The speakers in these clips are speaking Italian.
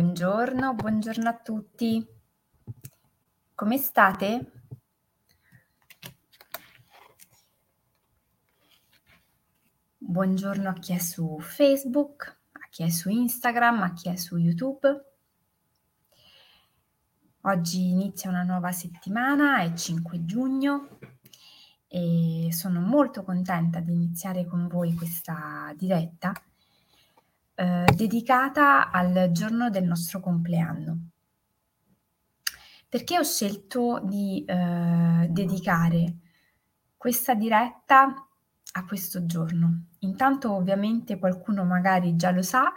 Buongiorno, buongiorno a tutti. Come state? Buongiorno a chi è su Facebook, a chi è su Instagram, a chi è su YouTube. Oggi inizia una nuova settimana, è 5 giugno e sono molto contenta di iniziare con voi questa diretta eh, dedicata al giorno del nostro compleanno. Perché ho scelto di eh, dedicare questa diretta a questo giorno? Intanto ovviamente qualcuno magari già lo sa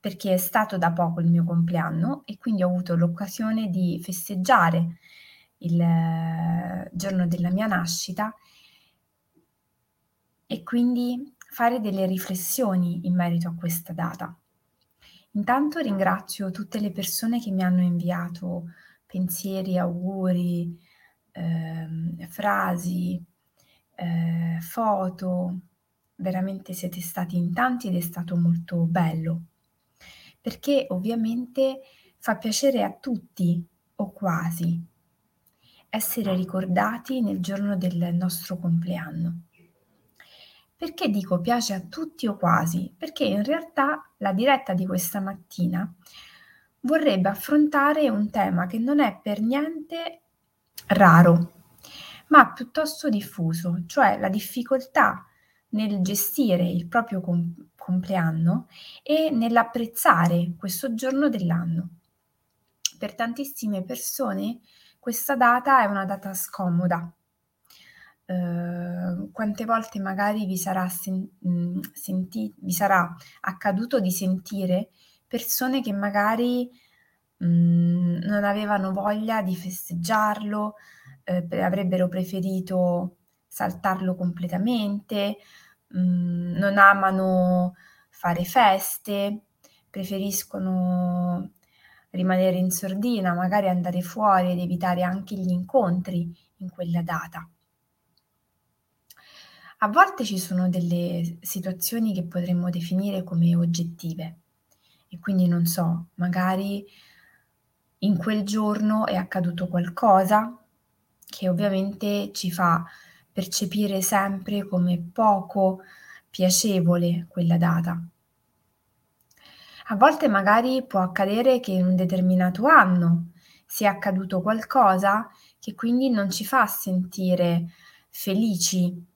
perché è stato da poco il mio compleanno e quindi ho avuto l'occasione di festeggiare il eh, giorno della mia nascita e quindi fare delle riflessioni in merito a questa data. Intanto ringrazio tutte le persone che mi hanno inviato pensieri, auguri, eh, frasi, eh, foto. Veramente siete stati in tanti ed è stato molto bello, perché ovviamente fa piacere a tutti o quasi essere ricordati nel giorno del nostro compleanno. Perché dico piace a tutti o quasi? Perché in realtà la diretta di questa mattina vorrebbe affrontare un tema che non è per niente raro, ma piuttosto diffuso, cioè la difficoltà nel gestire il proprio com- compleanno e nell'apprezzare questo giorno dell'anno. Per tantissime persone questa data è una data scomoda, Uhm, quante volte magari vi sarà sen mhmm, senti vi sarà accaduto di sentire persone che magari, mhmm, non avevano voglia di festeggiarlo, uhm, avrebbero preferito saltarlo completamente, mhmm, non amano fare feste, preferiscono rimanere in sordina, magari andare fuori ed evitare anche gli incontri in quella data. A volte ci sono delle situazioni che potremmo definire come oggettive e quindi non so, magari in quel giorno è accaduto qualcosa che ovviamente ci fa percepire sempre come poco piacevole quella data. A volte magari può accadere che in un determinato anno sia accaduto qualcosa che quindi non ci fa sentire felici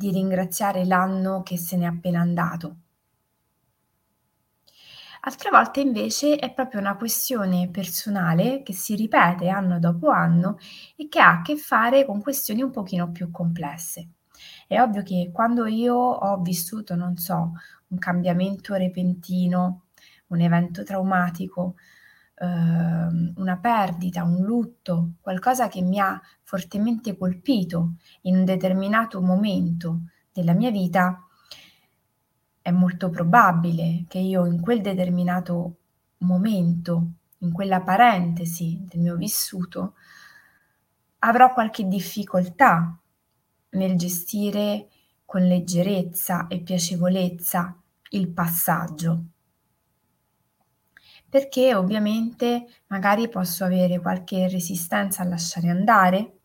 di ringraziare l'anno che se n'è appena andato. Altre volte invece è proprio una questione personale che si ripete anno dopo anno e che ha a che fare con questioni un pochino più complesse. È ovvio che quando io ho vissuto, non so, un cambiamento repentino, un evento traumatico, ehm, una perdita, un lutto, qualcosa che mi ha fortemente colpito in un determinato momento della mia vita, è molto probabile che io in quel determinato momento, in quella parentesi del mio vissuto, avrò qualche difficoltà nel gestire con leggerezza e piacevolezza il passaggio perché ovviamente magari posso avere qualche resistenza a lasciare andare,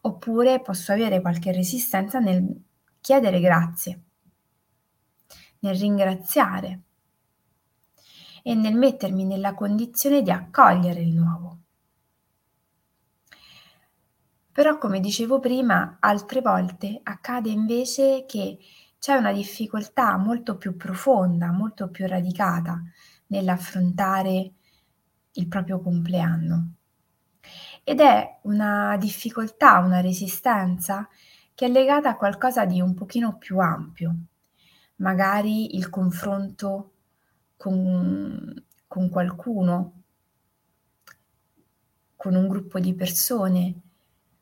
oppure posso avere qualche resistenza nel chiedere grazie, nel ringraziare e nel mettermi nella condizione di accogliere il nuovo. Però, come dicevo prima, altre volte accade invece che c'è una difficoltà molto più profonda, molto più radicata nell'affrontare il proprio compleanno. Ed è una difficoltà, una resistenza che è legata a qualcosa di un pochino più ampio, magari il confronto con, con qualcuno, con un gruppo di persone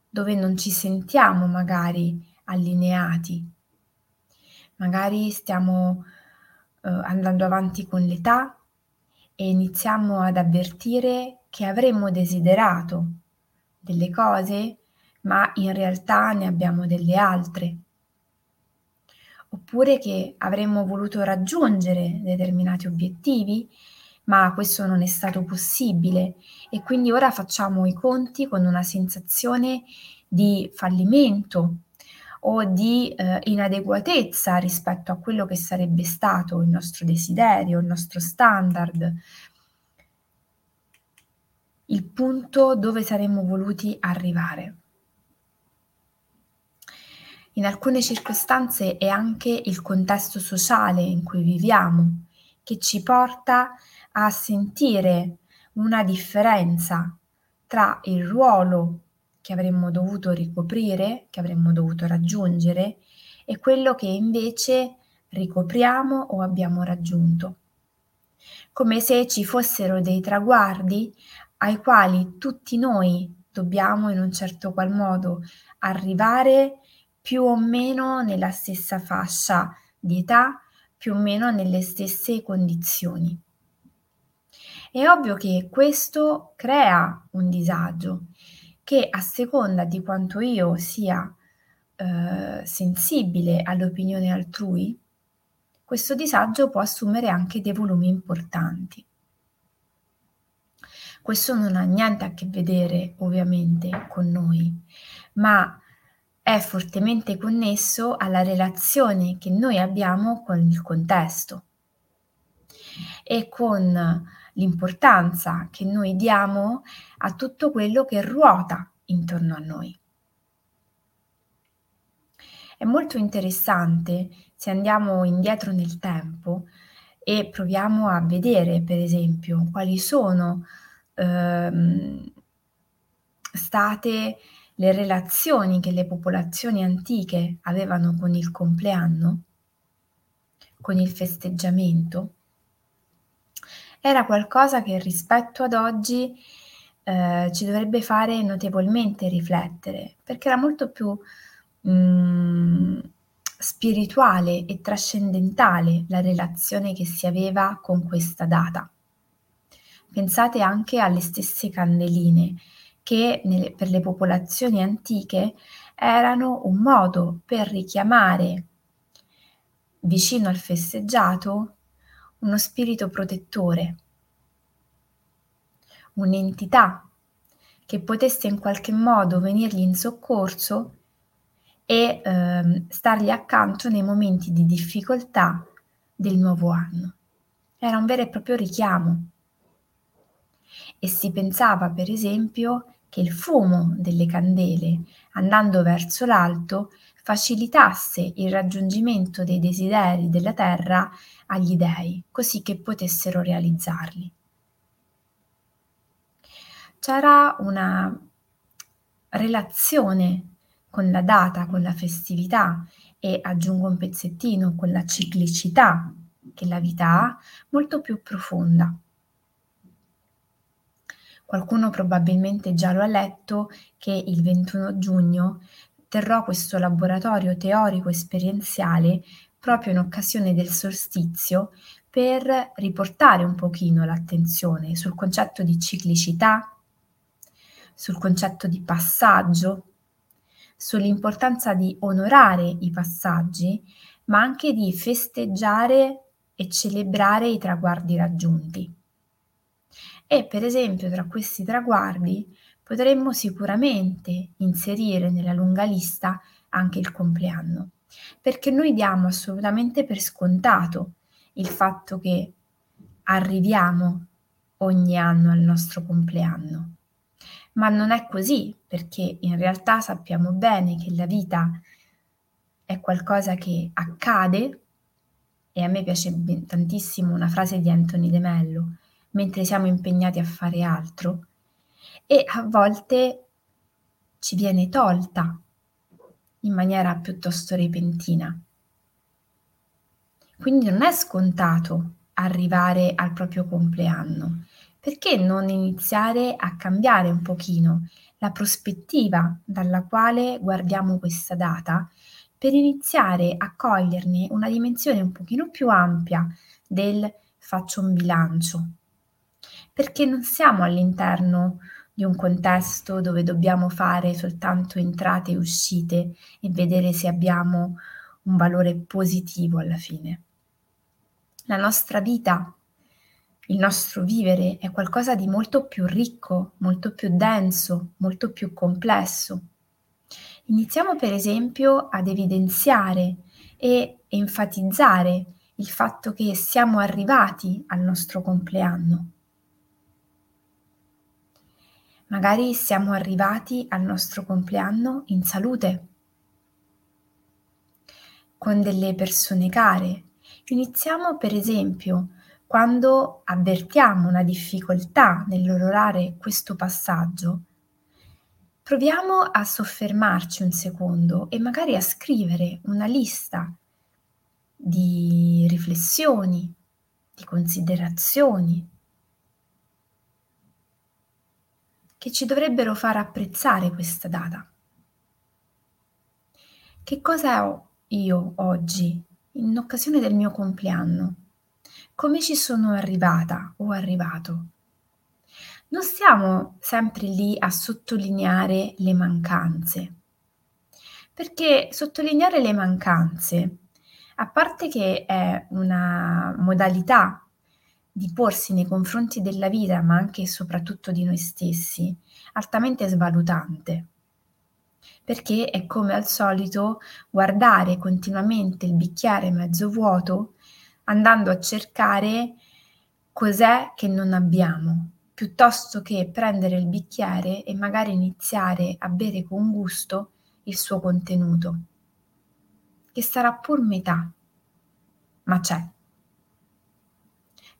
dove non ci sentiamo magari allineati, magari stiamo eh, andando avanti con l'età e iniziamo ad avvertire che avremmo desiderato delle cose, ma in realtà ne abbiamo delle altre. Oppure che avremmo voluto raggiungere determinati obiettivi, ma questo non è stato possibile e quindi ora facciamo i conti con una sensazione di fallimento o di eh, inadeguatezza rispetto a quello che sarebbe stato il nostro desiderio, il nostro standard, il punto dove saremmo voluti arrivare. In alcune circostanze è anche il contesto sociale in cui viviamo che ci porta a sentire una differenza tra il ruolo che avremmo dovuto ricoprire, che avremmo dovuto raggiungere, e quello che invece ricopriamo o abbiamo raggiunto. Come se ci fossero dei traguardi ai quali tutti noi dobbiamo in un certo qual modo arrivare più o meno nella stessa fascia di età, più o meno nelle stesse condizioni. È ovvio che questo crea un disagio che a seconda di quanto io sia eh, sensibile all'opinione altrui, questo disagio può assumere anche dei volumi importanti. Questo non ha niente a che vedere ovviamente con noi, ma è fortemente connesso alla relazione che noi abbiamo con il contesto e con l'importanza che noi diamo a tutto quello che ruota intorno a noi. È molto interessante se andiamo indietro nel tempo e proviamo a vedere, per esempio, quali sono ehm, state le relazioni che le popolazioni antiche avevano con il compleanno, con il festeggiamento, era qualcosa che rispetto ad oggi eh, ci dovrebbe fare notevolmente riflettere, perché era molto più mh, mm, spirituale e trascendentale la relazione che si aveva con questa data. Pensate anche alle stesse candeline che nelle, per le popolazioni antiche erano un modo per richiamare vicino al festeggiato uno spirito protettore, un'entità che potesse in qualche modo venirgli in soccorso e ehm, stargli accanto nei momenti di difficoltà del nuovo anno. Era un vero e proprio richiamo. E si pensava, per esempio, che il fumo delle candele, andando verso l'alto, facilitasse il raggiungimento dei desideri della terra agli dei, così che potessero realizzarli. C'era una relazione con la data, con la festività e aggiungo un pezzettino con la ciclicità che la vita ha, molto più profonda. Qualcuno probabilmente già lo ha letto che il 21 giugno terrò questo laboratorio teorico esperienziale proprio in occasione del solstizio per riportare un pochino l'attenzione sul concetto di ciclicità, sul concetto di passaggio, sull'importanza di onorare i passaggi, ma anche di festeggiare e celebrare i traguardi raggiunti. E per esempio tra questi traguardi potremmo sicuramente inserire nella lunga lista anche il compleanno, perché noi diamo assolutamente per scontato il fatto che arriviamo ogni anno al nostro compleanno. Ma non è così, perché in realtà sappiamo bene che la vita è qualcosa che accade, e a me piace tantissimo una frase di Anthony De Mello, mentre siamo impegnati a fare altro e a volte ci viene tolta in maniera piuttosto repentina. Quindi non è scontato arrivare al proprio compleanno. Perché non iniziare a cambiare un pochino la prospettiva dalla quale guardiamo questa data per iniziare a coglierne una dimensione un pochino più ampia del faccio un bilancio, perché non siamo all'interno di un contesto dove dobbiamo fare soltanto entrate e uscite e vedere se abbiamo un valore positivo alla fine. La nostra vita il nostro vivere è qualcosa di molto più ricco, molto più denso, molto più complesso. Iniziamo per esempio ad evidenziare e enfatizzare il fatto che siamo arrivati al nostro compleanno. Magari siamo arrivati al nostro compleanno in salute, con delle persone care. Iniziamo per esempio quando avvertiamo una difficoltà nell'onorare questo passaggio, proviamo a soffermarci un secondo e magari a scrivere una lista di riflessioni, di considerazioni che ci dovrebbero far apprezzare questa data. Che cosa ho io oggi in occasione del mio compleanno? come ci sono arrivata o arrivato. Non stiamo sempre lì a sottolineare le mancanze, perché sottolineare le mancanze, a parte che è una modalità di porsi nei confronti della vita, ma anche e soprattutto di noi stessi, altamente svalutante perché è come al solito guardare continuamente il bicchiere mezzo vuoto andando a cercare cos'è che non abbiamo, piuttosto che prendere il bicchiere e magari iniziare a bere con gusto il suo contenuto, che sarà pur metà, ma c'è.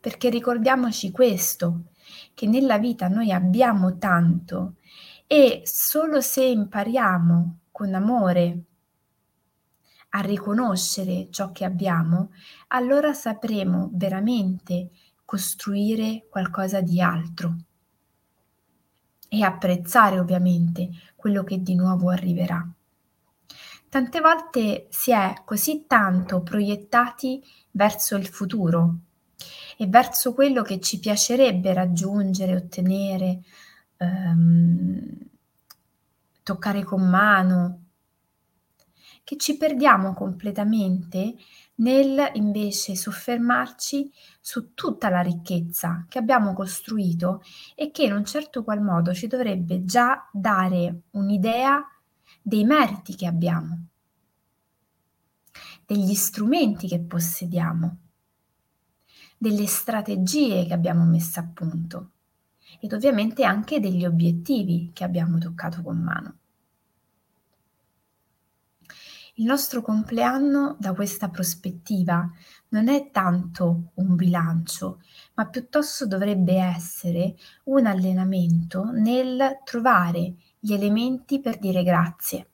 Perché ricordiamoci questo, che nella vita noi abbiamo tanto e solo se impariamo con amore a riconoscere ciò che abbiamo, allora sapremo veramente costruire qualcosa di altro e apprezzare ovviamente quello che di nuovo arriverà. Tante volte si è così tanto proiettati verso il futuro e verso quello che ci piacerebbe raggiungere, ottenere, ehm, toccare con mano, che ci perdiamo completamente nel invece soffermarci su tutta la ricchezza che abbiamo costruito e che in un certo qual modo ci dovrebbe già dare un'idea dei meriti che abbiamo, degli strumenti che possediamo, delle strategie che abbiamo messo a punto ed ovviamente anche degli obiettivi che abbiamo toccato con mano. Il nostro compleanno da questa prospettiva non è tanto un bilancio, ma piuttosto dovrebbe essere un allenamento nel trovare gli elementi per dire grazie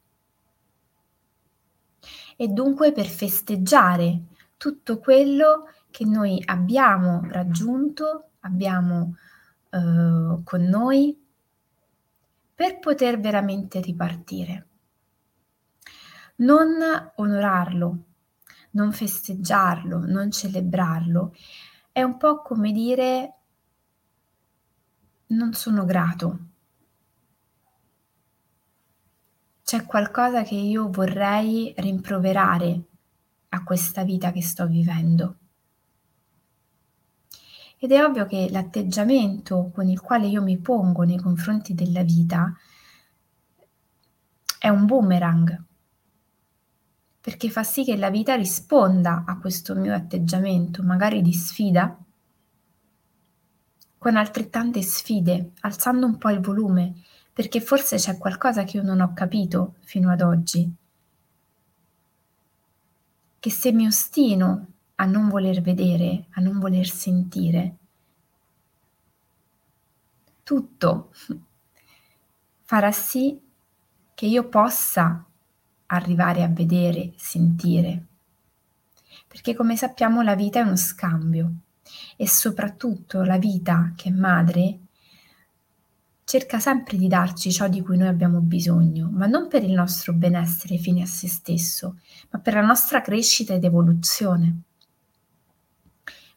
e dunque per festeggiare tutto quello che noi abbiamo raggiunto, abbiamo eh, con noi per poter veramente ripartire non onorarlo, non festeggiarlo, non celebrarlo, è un po' come dire non sono grato. C'è qualcosa che io vorrei rimproverare a questa vita che sto vivendo. Ed è ovvio che l'atteggiamento con il quale io mi pongo nei confronti della vita è un boomerang perché fa sì che la vita risponda a questo mio atteggiamento, magari di sfida, con altrettante sfide, alzando un po' il volume, perché forse c'è qualcosa che io non ho capito fino ad oggi. Che se mi ostino a non voler vedere, a non voler sentire, tutto farà sì che io possa arrivare a vedere, sentire. Perché come sappiamo la vita è uno scambio e soprattutto la vita che è madre cerca sempre di darci ciò di cui noi abbiamo bisogno, ma non per il nostro benessere fine a se stesso, ma per la nostra crescita ed evoluzione.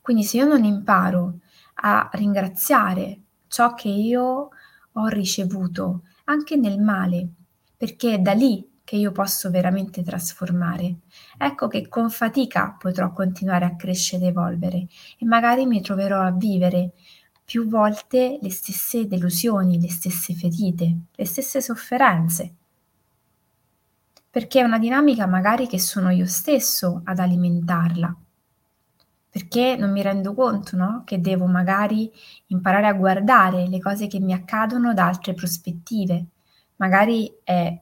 Quindi se io non imparo a ringraziare ciò che io ho ricevuto, anche nel male, perché è da lì che io posso veramente trasformare. Ecco che con fatica potrò continuare a crescere ed evolvere e magari mi troverò a vivere più volte le stesse delusioni, le stesse ferite, le stesse sofferenze. Perché è una dinamica magari che sono io stesso ad alimentarla. Perché non mi rendo conto, no? Che devo magari imparare a guardare le cose che mi accadono da altre prospettive. Magari è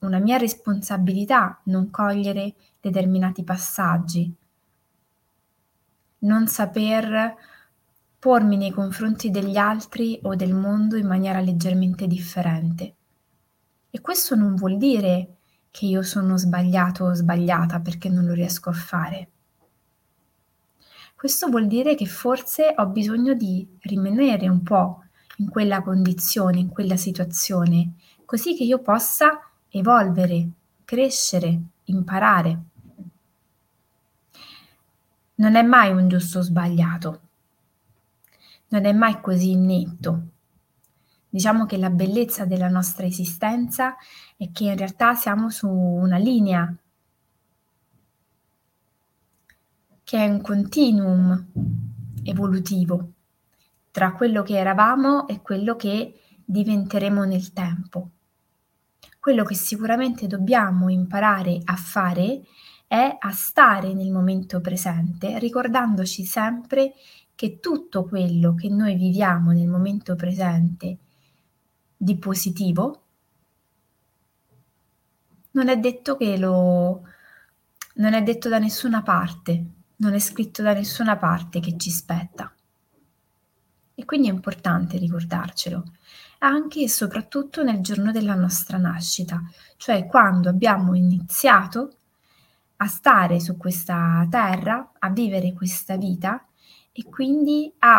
una mia responsabilità non cogliere determinati passaggi, non saper pormi nei confronti degli altri o del mondo in maniera leggermente differente. E questo non vuol dire che io sono sbagliato o sbagliata perché non lo riesco a fare. Questo vuol dire che forse ho bisogno di rimanere un po' in quella condizione, in quella situazione, così che io possa evolvere, crescere, imparare. Non è mai un giusto o sbagliato, non è mai così netto. Diciamo che la bellezza della nostra esistenza è che in realtà siamo su una linea che è un continuum evolutivo tra quello che eravamo e quello che diventeremo nel tempo. Quello che sicuramente dobbiamo imparare a fare è a stare nel momento presente, ricordandoci sempre che tutto quello che noi viviamo nel momento presente di positivo non è detto che lo non è detto da nessuna parte, non è scritto da nessuna parte che ci spetta. E quindi è importante ricordarcelo anche e soprattutto nel giorno della nostra nascita, cioè quando abbiamo iniziato a stare su questa terra, a vivere questa vita e quindi a,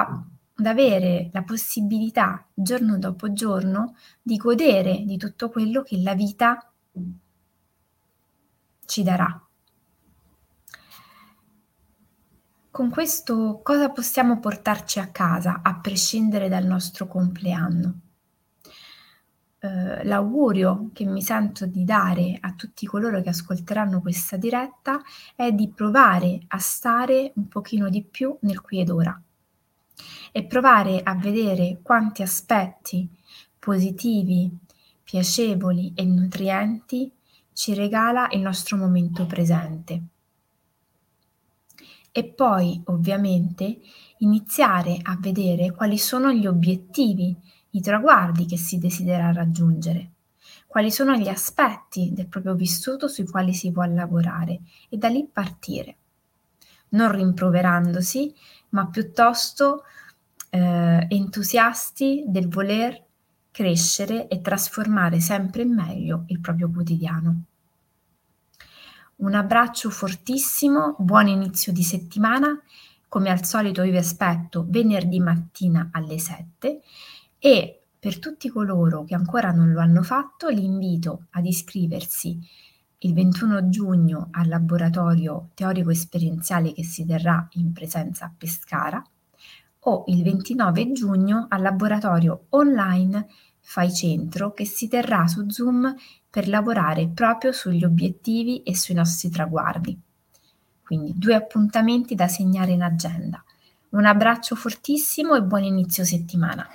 ad avere la possibilità giorno dopo giorno di godere di tutto quello che la vita ci darà. Con questo cosa possiamo portarci a casa a prescindere dal nostro compleanno? eh, l'augurio che mi sento di dare a tutti coloro che ascolteranno questa diretta è di provare a stare un pochino di più nel qui ed ora e provare a vedere quanti aspetti positivi, piacevoli e nutrienti ci regala il nostro momento presente. E poi, ovviamente, iniziare a vedere quali sono gli obiettivi i traguardi che si desidera raggiungere, quali sono gli aspetti del proprio vissuto sui quali si può lavorare e da lì partire, non rimproverandosi, ma piuttosto eh, entusiasti del voler crescere e trasformare sempre in meglio il proprio quotidiano. Un abbraccio fortissimo, buon inizio di settimana. Come al solito io vi aspetto venerdì mattina alle 7 e per tutti coloro che ancora non lo hanno fatto li invito ad iscriversi il 21 giugno al laboratorio teorico esperienziale che si terrà in presenza a Pescara o il 29 giugno al laboratorio online Fai Centro che si terrà su Zoom per lavorare proprio sugli obiettivi e sui nostri traguardi. Quindi due appuntamenti da segnare in agenda. Un abbraccio fortissimo e buon inizio settimana.